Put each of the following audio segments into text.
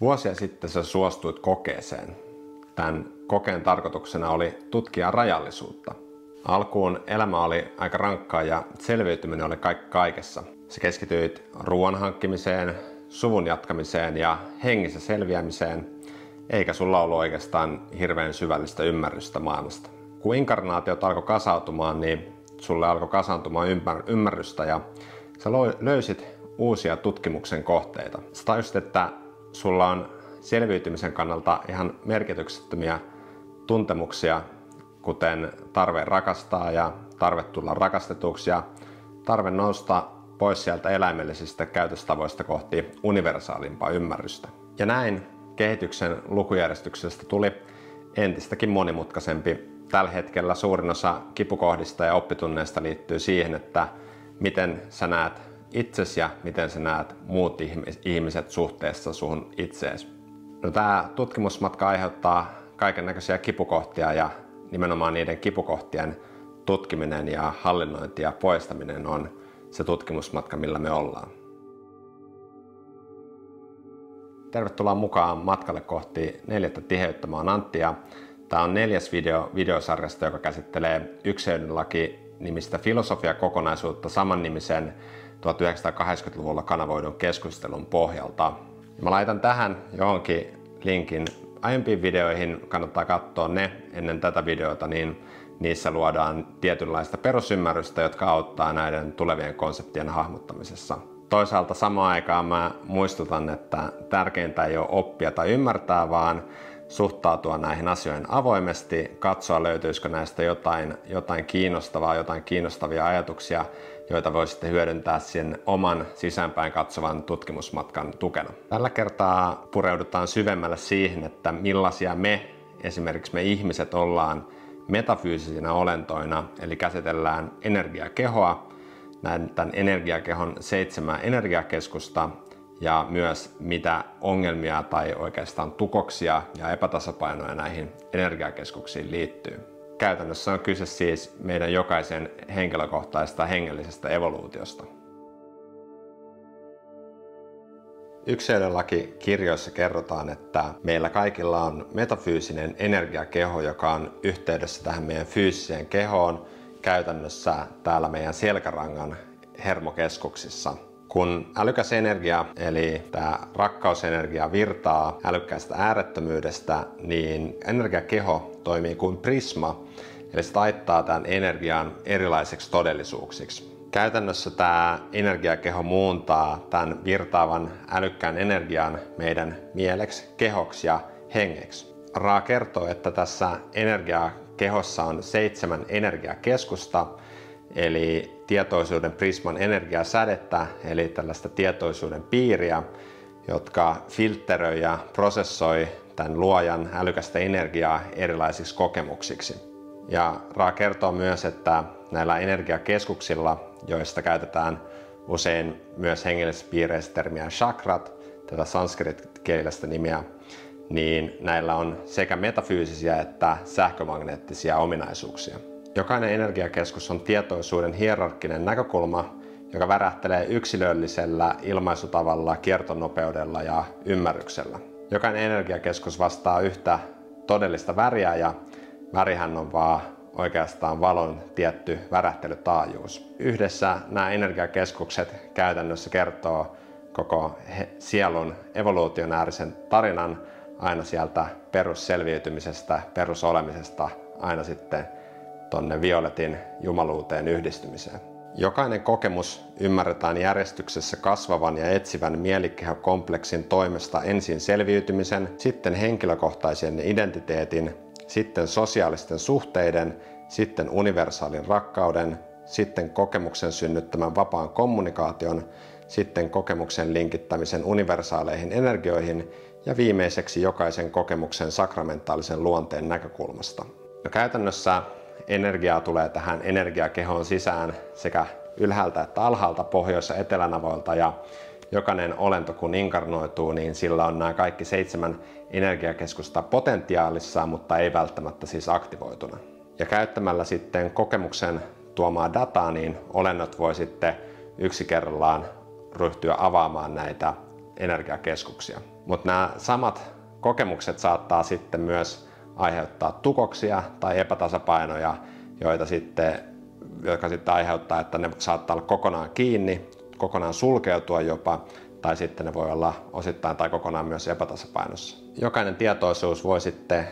Vuosia sitten sä suostuit kokeeseen. Tämän kokeen tarkoituksena oli tutkia rajallisuutta. Alkuun elämä oli aika rankkaa ja selviytyminen oli kaikki kaikessa. Sä keskityit ruoan hankkimiseen, suvun jatkamiseen ja hengissä selviämiseen, eikä sulla ollut oikeastaan hirveän syvällistä ymmärrystä maailmasta. Kun inkarnaatiot alkoi kasautumaan, niin sulle alkoi kasaantumaan ymmärrystä ja sä löysit uusia tutkimuksen kohteita. Sä tajusit, että sulla on selviytymisen kannalta ihan merkityksettömiä tuntemuksia, kuten tarve rakastaa ja tarve tulla rakastetuksi ja tarve nousta pois sieltä eläimellisistä käytöstavoista kohti universaalimpaa ymmärrystä. Ja näin kehityksen lukujärjestyksestä tuli entistäkin monimutkaisempi. Tällä hetkellä suurin osa kipukohdista ja oppitunneista liittyy siihen, että miten sä näet itsesi ja miten sä näet muut ihmiset suhteessa suhun itseesi. No, tämä tutkimusmatka aiheuttaa kaiken näköisiä kipukohtia ja nimenomaan niiden kipukohtien tutkiminen ja hallinnointi ja poistaminen on se tutkimusmatka, millä me ollaan. Tervetuloa mukaan matkalle kohti neljättä tiheyttä. Mä oon Antti ja tämä on neljäs video videosarjasta, joka käsittelee yksilönlaki nimistä filosofiakokonaisuutta saman nimisen 1980-luvulla kanavoidun keskustelun pohjalta. Mä laitan tähän johonkin linkin aiempiin videoihin, kannattaa katsoa ne ennen tätä videota, niin niissä luodaan tietynlaista perusymmärrystä, jotka auttaa näiden tulevien konseptien hahmottamisessa. Toisaalta samaan aikaan mä muistutan, että tärkeintä ei ole oppia tai ymmärtää, vaan suhtautua näihin asioihin avoimesti, katsoa löytyisikö näistä jotain, jotain kiinnostavaa, jotain kiinnostavia ajatuksia, joita voisitte hyödyntää sen oman sisäänpäin katsovan tutkimusmatkan tukena. Tällä kertaa pureudutaan syvemmälle siihen, että millaisia me, esimerkiksi me ihmiset, ollaan metafyysisinä olentoina, eli käsitellään energiakehoa, näin tämän energiakehon seitsemän energiakeskusta ja myös mitä ongelmia tai oikeastaan tukoksia ja epätasapainoja näihin energiakeskuksiin liittyy. Käytännössä on kyse siis meidän jokaisen henkilökohtaisesta hengellisestä evoluutiosta. Yksilölaki kirjoissa kerrotaan, että meillä kaikilla on metafyysinen energiakeho, joka on yhteydessä tähän meidän fyysiseen kehoon käytännössä täällä meidän selkärangan hermokeskuksissa – kun älykäs energia, eli tämä rakkausenergia virtaa älykkäästä äärettömyydestä, niin energiakeho toimii kuin prisma, eli se taittaa tämän energian erilaiseksi todellisuuksiksi. Käytännössä tämä energiakeho muuntaa tämän virtaavan älykkään energian meidän mieleksi, kehoksi ja hengeksi. Raa kertoo, että tässä energiakehossa on seitsemän energiakeskusta, eli tietoisuuden prisman energiasädettä, eli tällaista tietoisuuden piiriä, jotka filtteröi ja prosessoi tämän luojan älykästä energiaa erilaisiksi kokemuksiksi. Ja Ra kertoo myös, että näillä energiakeskuksilla, joista käytetään usein myös hengellisessä piireissä termiä chakrat, tätä sanskritkielistä nimeä, niin näillä on sekä metafyysisiä että sähkömagneettisia ominaisuuksia. Jokainen energiakeskus on tietoisuuden hierarkkinen näkökulma, joka värähtelee yksilöllisellä ilmaisutavalla, kiertonopeudella ja ymmärryksellä. Jokainen energiakeskus vastaa yhtä todellista väriä ja värihän on vaan oikeastaan valon tietty värähtelytaajuus. Yhdessä nämä energiakeskukset käytännössä kertoo koko sielun evoluutionäärisen tarinan aina sieltä perusselviytymisestä, perusolemisesta aina sitten tonne violetin jumaluuteen yhdistymiseen. Jokainen kokemus ymmärretään järjestyksessä kasvavan ja etsivän mielikehokompleksin toimesta ensin selviytymisen, sitten henkilökohtaisen identiteetin, sitten sosiaalisten suhteiden, sitten universaalin rakkauden, sitten kokemuksen synnyttämän vapaan kommunikaation, sitten kokemuksen linkittämisen universaaleihin energioihin ja viimeiseksi jokaisen kokemuksen sakramentaalisen luonteen näkökulmasta. No käytännössä energiaa tulee tähän energiakehoon sisään sekä ylhäältä että alhaalta, pohjois- ja etelänavoilta ja jokainen olento kun inkarnoituu, niin sillä on nämä kaikki seitsemän energiakeskusta potentiaalissa, mutta ei välttämättä siis aktivoituna. Ja käyttämällä sitten kokemuksen tuomaa dataa, niin olennot voi sitten yksi kerrallaan ryhtyä avaamaan näitä energiakeskuksia. Mutta nämä samat kokemukset saattaa sitten myös aiheuttaa tukoksia tai epätasapainoja, joita sitten, jotka sitten aiheuttaa, että ne saattaa olla kokonaan kiinni, kokonaan sulkeutua jopa, tai sitten ne voi olla osittain tai kokonaan myös epätasapainossa. Jokainen tietoisuus voi sitten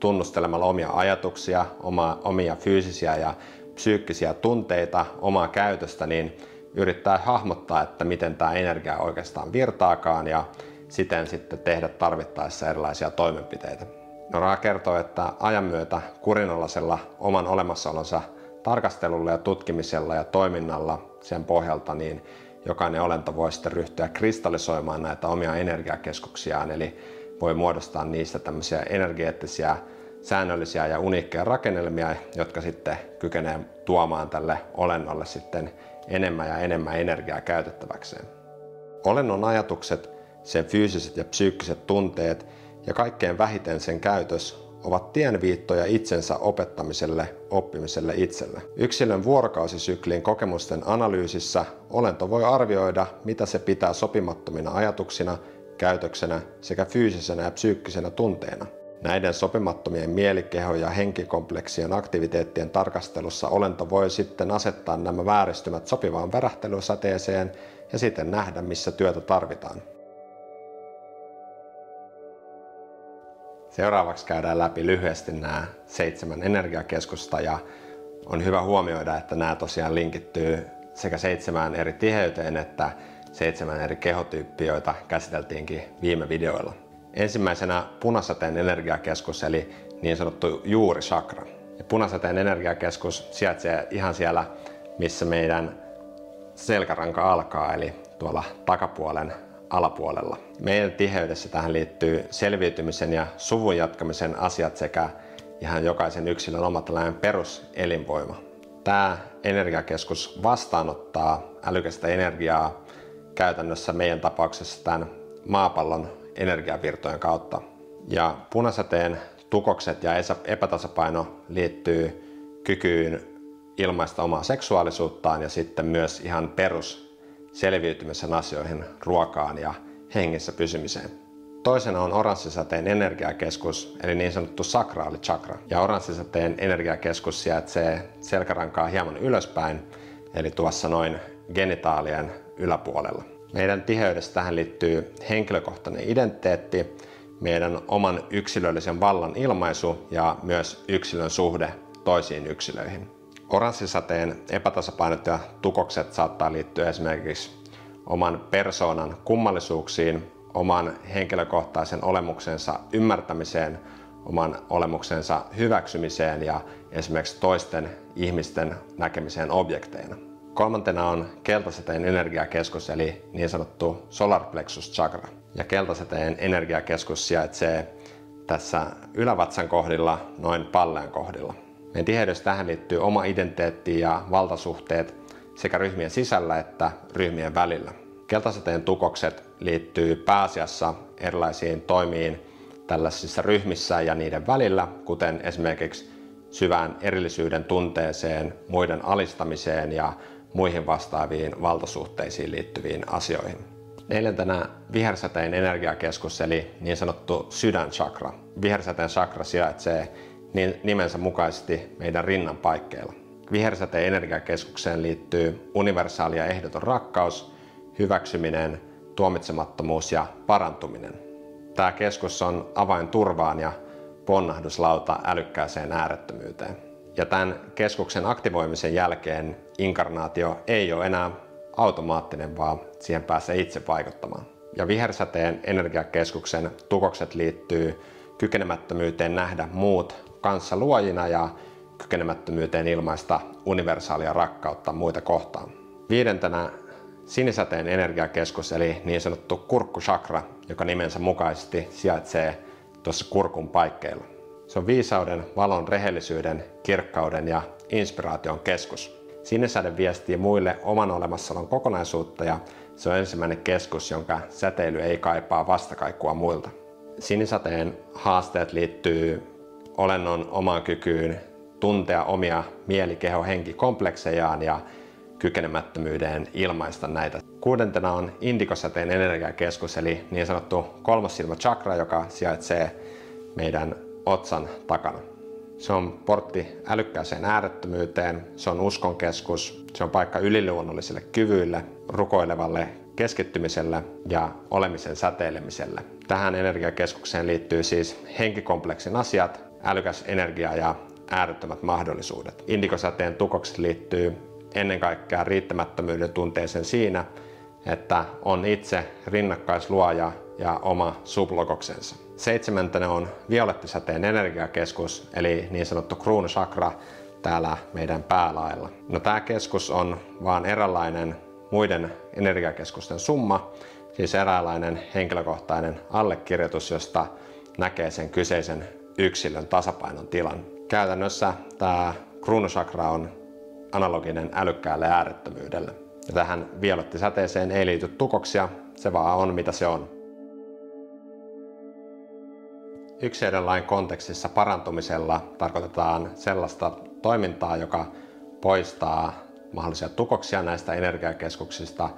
tunnustelemalla omia ajatuksia, oma, omia fyysisiä ja psyykkisiä tunteita, omaa käytöstä, niin yrittää hahmottaa, että miten tämä energia oikeastaan virtaakaan ja siten sitten tehdä tarvittaessa erilaisia toimenpiteitä. Nora kertoo, että ajan myötä kurinalaisella oman olemassaolonsa tarkastelulla ja tutkimisella ja toiminnalla sen pohjalta, niin jokainen olento voi sitten ryhtyä kristallisoimaan näitä omia energiakeskuksiaan, eli voi muodostaa niistä tämmöisiä energeettisiä, säännöllisiä ja uniikkeja rakennelmia, jotka sitten kykenee tuomaan tälle olennolle sitten enemmän ja enemmän energiaa käytettäväkseen. Olennon ajatukset, sen fyysiset ja psyykkiset tunteet ja kaikkein vähiten sen käytös ovat tienviittoja itsensä opettamiselle, oppimiselle itselle. Yksilön vuorokausisyklin kokemusten analyysissä olento voi arvioida, mitä se pitää sopimattomina ajatuksina, käytöksenä sekä fyysisenä ja psyykkisenä tunteena. Näiden sopimattomien mielikeho- ja henkikompleksien aktiviteettien tarkastelussa olento voi sitten asettaa nämä vääristymät sopivaan värähtelysäteeseen ja sitten nähdä, missä työtä tarvitaan. Seuraavaksi käydään läpi lyhyesti nämä seitsemän energiakeskusta ja on hyvä huomioida, että nämä tosiaan linkittyy sekä seitsemään eri tiheyteen että seitsemän eri kehotyyppiä, joita käsiteltiinkin viime videoilla. Ensimmäisenä punasateen energiakeskus eli niin sanottu juurisakra. Ja punasateen energiakeskus sijaitsee ihan siellä, missä meidän selkäranka alkaa, eli tuolla takapuolen alapuolella. Meidän tiheydessä tähän liittyy selviytymisen ja suvun jatkamisen asiat sekä ihan jokaisen yksilön oma tällainen peruselinvoima. Tämä energiakeskus vastaanottaa älykästä energiaa käytännössä meidän tapauksessa tämän maapallon energiavirtojen kautta. Ja punasateen tukokset ja epätasapaino liittyy kykyyn ilmaista omaa seksuaalisuuttaan ja sitten myös ihan perus selviytymisen asioihin, ruokaan ja hengissä pysymiseen. Toisena on oranssisateen energiakeskus, eli niin sanottu sakraali chakra. Ja oranssisateen energiakeskus sijaitsee selkärankaa hieman ylöspäin, eli tuossa noin genitaalien yläpuolella. Meidän tiheydestä tähän liittyy henkilökohtainen identiteetti, meidän oman yksilöllisen vallan ilmaisu ja myös yksilön suhde toisiin yksilöihin. Oranssisateen epätasapainot ja tukokset saattaa liittyä esimerkiksi oman persoonan kummallisuuksiin, oman henkilökohtaisen olemuksensa ymmärtämiseen, oman olemuksensa hyväksymiseen ja esimerkiksi toisten ihmisten näkemiseen objekteina. Kolmantena on keltasateen energiakeskus eli niin sanottu solar plexus chakra. Ja keltasateen energiakeskus sijaitsee tässä ylävatsan kohdilla noin palleen kohdilla. Meidän tiheydessä tähän liittyy oma identiteetti ja valtasuhteet sekä ryhmien sisällä että ryhmien välillä. Keltasateen tukokset liittyy pääasiassa erilaisiin toimiin tällaisissa ryhmissä ja niiden välillä, kuten esimerkiksi syvään erillisyyden tunteeseen, muiden alistamiseen ja muihin vastaaviin valtasuhteisiin liittyviin asioihin. Neljäntenä vihersäteen energiakeskus eli niin sanottu sydänchakra. Vihersäteen chakra sijaitsee nimensä mukaisesti meidän rinnan paikkeilla. Vihersäteen energiakeskukseen liittyy universaali ja ehdoton rakkaus, hyväksyminen, tuomitsemattomuus ja parantuminen. Tämä keskus on avain turvaan ja ponnahduslauta älykkääseen äärettömyyteen. Ja tämän keskuksen aktivoimisen jälkeen inkarnaatio ei ole enää automaattinen, vaan siihen pääsee itse vaikuttamaan. Ja vihersäteen energiakeskuksen tukokset liittyy kykenemättömyyteen nähdä muut kanssa luojina ja kykenemättömyyteen ilmaista universaalia rakkautta muita kohtaan. Viidentenä sinisäteen energiakeskus eli niin sanottu kurkkusakra, joka nimensä mukaisesti sijaitsee tuossa kurkun paikkeilla. Se on viisauden, valon, rehellisyyden, kirkkauden ja inspiraation keskus. Sinisäde viestii muille oman olemassaolon kokonaisuutta ja se on ensimmäinen keskus, jonka säteily ei kaipaa vastakaikua muilta. Sinisateen haasteet liittyy olennon omaan kykyyn tuntea omia mieli, keho, henki, kompleksejaan ja kykenemättömyyden ilmaista näitä. Kuudentena on indikosäteen energiakeskus, eli niin sanottu kolmas silmä chakra, joka sijaitsee meidän otsan takana. Se on portti älykkääseen äärettömyyteen, se on uskonkeskus, se on paikka yliluonnollisille kyvyille, rukoilevalle keskittymiselle ja olemisen säteilemiselle. Tähän energiakeskukseen liittyy siis henkikompleksin asiat, älykäs energia ja äärettömät mahdollisuudet. Indikosäteen tukokset liittyy ennen kaikkea riittämättömyyden tunteeseen siinä, että on itse rinnakkaisluoja ja oma sublogoksensa. Seitsemäntenä on violettisäteen energiakeskus, eli niin sanottu kruunusakra täällä meidän päälailla. No tämä keskus on vaan eräänlainen muiden energiakeskusten summa, siis eräänlainen henkilökohtainen allekirjoitus, josta näkee sen kyseisen yksilön tasapainon tilan. Käytännössä tämä kruunusakra on analoginen älykkäälle äärettömyydelle. Ja tähän violettisäteeseen ei liity tukoksia, se vaan on mitä se on. Yksi lain kontekstissa parantumisella tarkoitetaan sellaista toimintaa, joka poistaa mahdollisia tukoksia näistä energiakeskuksista,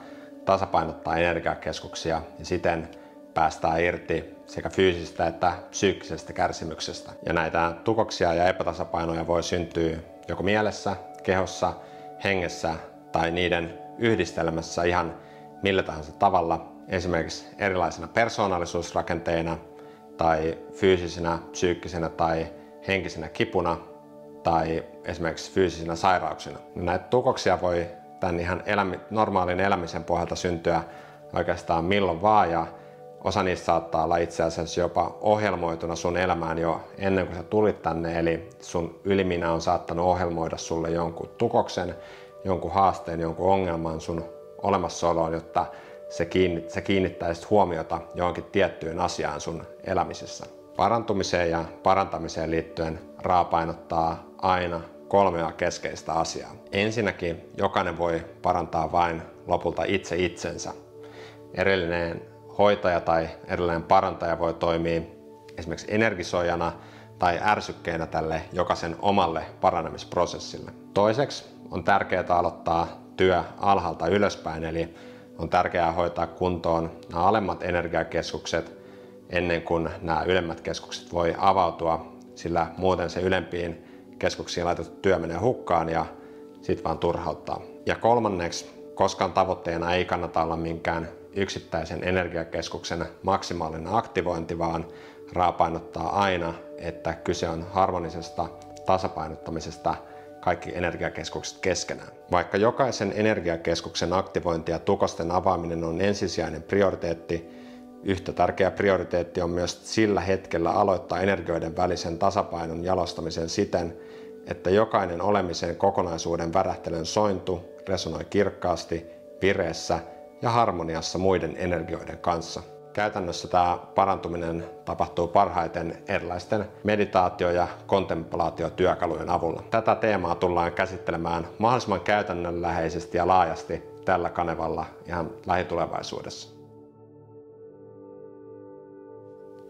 tasapainottaa energiakeskuksia ja siten päästään irti sekä fyysistä että psyykkisestä kärsimyksestä. Ja näitä tukoksia ja epätasapainoja voi syntyä joko mielessä, kehossa, hengessä tai niiden yhdistelmässä ihan millä tahansa tavalla, esimerkiksi erilaisina persoonallisuusrakenteina tai fyysisenä, psyykkisenä tai henkisenä kipuna tai esimerkiksi fyysisinä sairauksina. Näitä tukoksia voi tämän ihan elämi, normaalin elämisen pohjalta syntyä oikeastaan milloin vaan ja osa niistä saattaa olla itse asiassa jopa ohjelmoituna sun elämään jo ennen kuin sä tulit tänne, eli sun yliminä on saattanut ohjelmoida sulle jonkun tukoksen, jonkun haasteen, jonkun ongelman sun olemassaoloon, jotta se, kiinnit, se kiinnittäisi huomiota johonkin tiettyyn asiaan sun elämisessä. Parantumiseen ja parantamiseen liittyen raapainottaa aina kolmea keskeistä asiaa. Ensinnäkin jokainen voi parantaa vain lopulta itse itsensä. Erillinen hoitaja tai erillinen parantaja voi toimia esimerkiksi energisoijana tai ärsykkeenä tälle jokaisen omalle paranemisprosessille. Toiseksi on tärkeää aloittaa työ alhaalta ylöspäin, eli on tärkeää hoitaa kuntoon nämä alemmat energiakeskukset ennen kuin nämä ylemmät keskukset voi avautua, sillä muuten se ylempiin keskuksiin laitettu työ menee hukkaan ja sit vaan turhauttaa. Ja kolmanneksi, koskaan tavoitteena ei kannata olla minkään yksittäisen energiakeskuksen maksimaalinen aktivointi, vaan raapainottaa aina, että kyse on harmonisesta tasapainottamisesta kaikki energiakeskukset keskenään. Vaikka jokaisen energiakeskuksen aktivointi ja tukosten avaaminen on ensisijainen prioriteetti, yhtä tärkeä prioriteetti on myös sillä hetkellä aloittaa energioiden välisen tasapainon jalostamisen siten, että jokainen olemisen kokonaisuuden värähtelyn sointu resonoi kirkkaasti, vireessä ja harmoniassa muiden energioiden kanssa. Käytännössä tämä parantuminen tapahtuu parhaiten erilaisten meditaatio- ja kontemplaatiotyökalujen avulla. Tätä teemaa tullaan käsittelemään mahdollisimman käytännönläheisesti ja laajasti tällä kanavalla ihan lähitulevaisuudessa.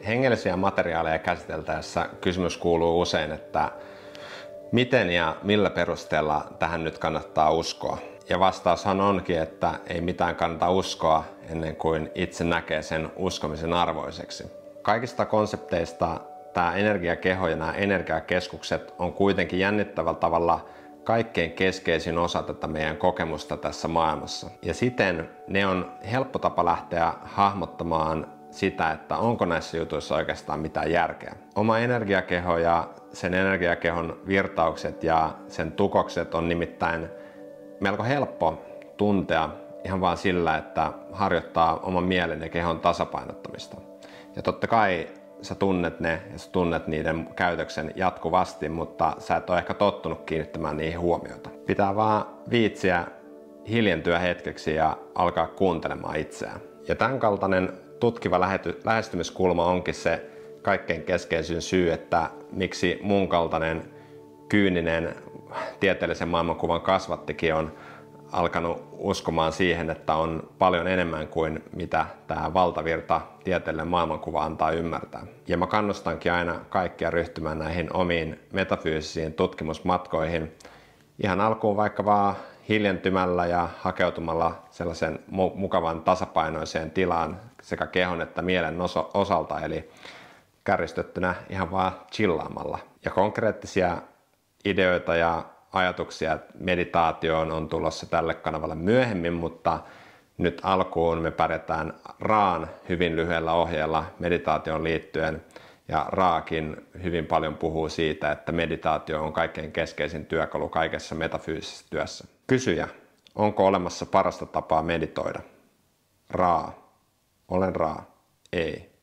Hengellisiä materiaaleja käsiteltäessä kysymys kuuluu usein, että miten ja millä perusteella tähän nyt kannattaa uskoa? Ja vastaushan onkin, että ei mitään kannata uskoa ennen kuin itse näkee sen uskomisen arvoiseksi. Kaikista konsepteista tämä energiakeho ja nämä energiakeskukset on kuitenkin jännittävällä tavalla kaikkein keskeisin osa tätä meidän kokemusta tässä maailmassa. Ja siten ne on helppo tapa lähteä hahmottamaan sitä, että onko näissä jutuissa oikeastaan mitään järkeä. Oma energiakeho ja sen energiakehon virtaukset ja sen tukokset on nimittäin melko helppo tuntea ihan vaan sillä, että harjoittaa oman mielen ja kehon tasapainottamista. Ja totta kai sä tunnet ne ja sä tunnet niiden käytöksen jatkuvasti, mutta sä et ole ehkä tottunut kiinnittämään niihin huomiota. Pitää vaan viitsiä hiljentyä hetkeksi ja alkaa kuuntelemaan itseään. Ja tämän kaltainen tutkiva lähestymiskulma onkin se kaikkein keskeisin syy, että miksi mun kaltainen kyyninen tieteellisen maailmankuvan kasvattikin on alkanut uskomaan siihen, että on paljon enemmän kuin mitä tämä valtavirta tieteellinen maailmankuva antaa ymmärtää. Ja mä kannustankin aina kaikkia ryhtymään näihin omiin metafyysisiin tutkimusmatkoihin. Ihan alkuun vaikka vaan hiljentymällä ja hakeutumalla sellaisen mukavan tasapainoiseen tilaan sekä kehon että mielen osalta, eli kärjistettynä ihan vaan chillaamalla. Ja konkreettisia ideoita ja ajatuksia meditaatioon on tulossa tälle kanavalle myöhemmin, mutta nyt alkuun me pärjätään Raan hyvin lyhyellä ohjeella meditaation liittyen. Ja Raakin hyvin paljon puhuu siitä, että meditaatio on kaikkein keskeisin työkalu kaikessa metafyysisessä työssä. Kysyjä, onko olemassa parasta tapaa meditoida? Raa. Olen Raa. Ei.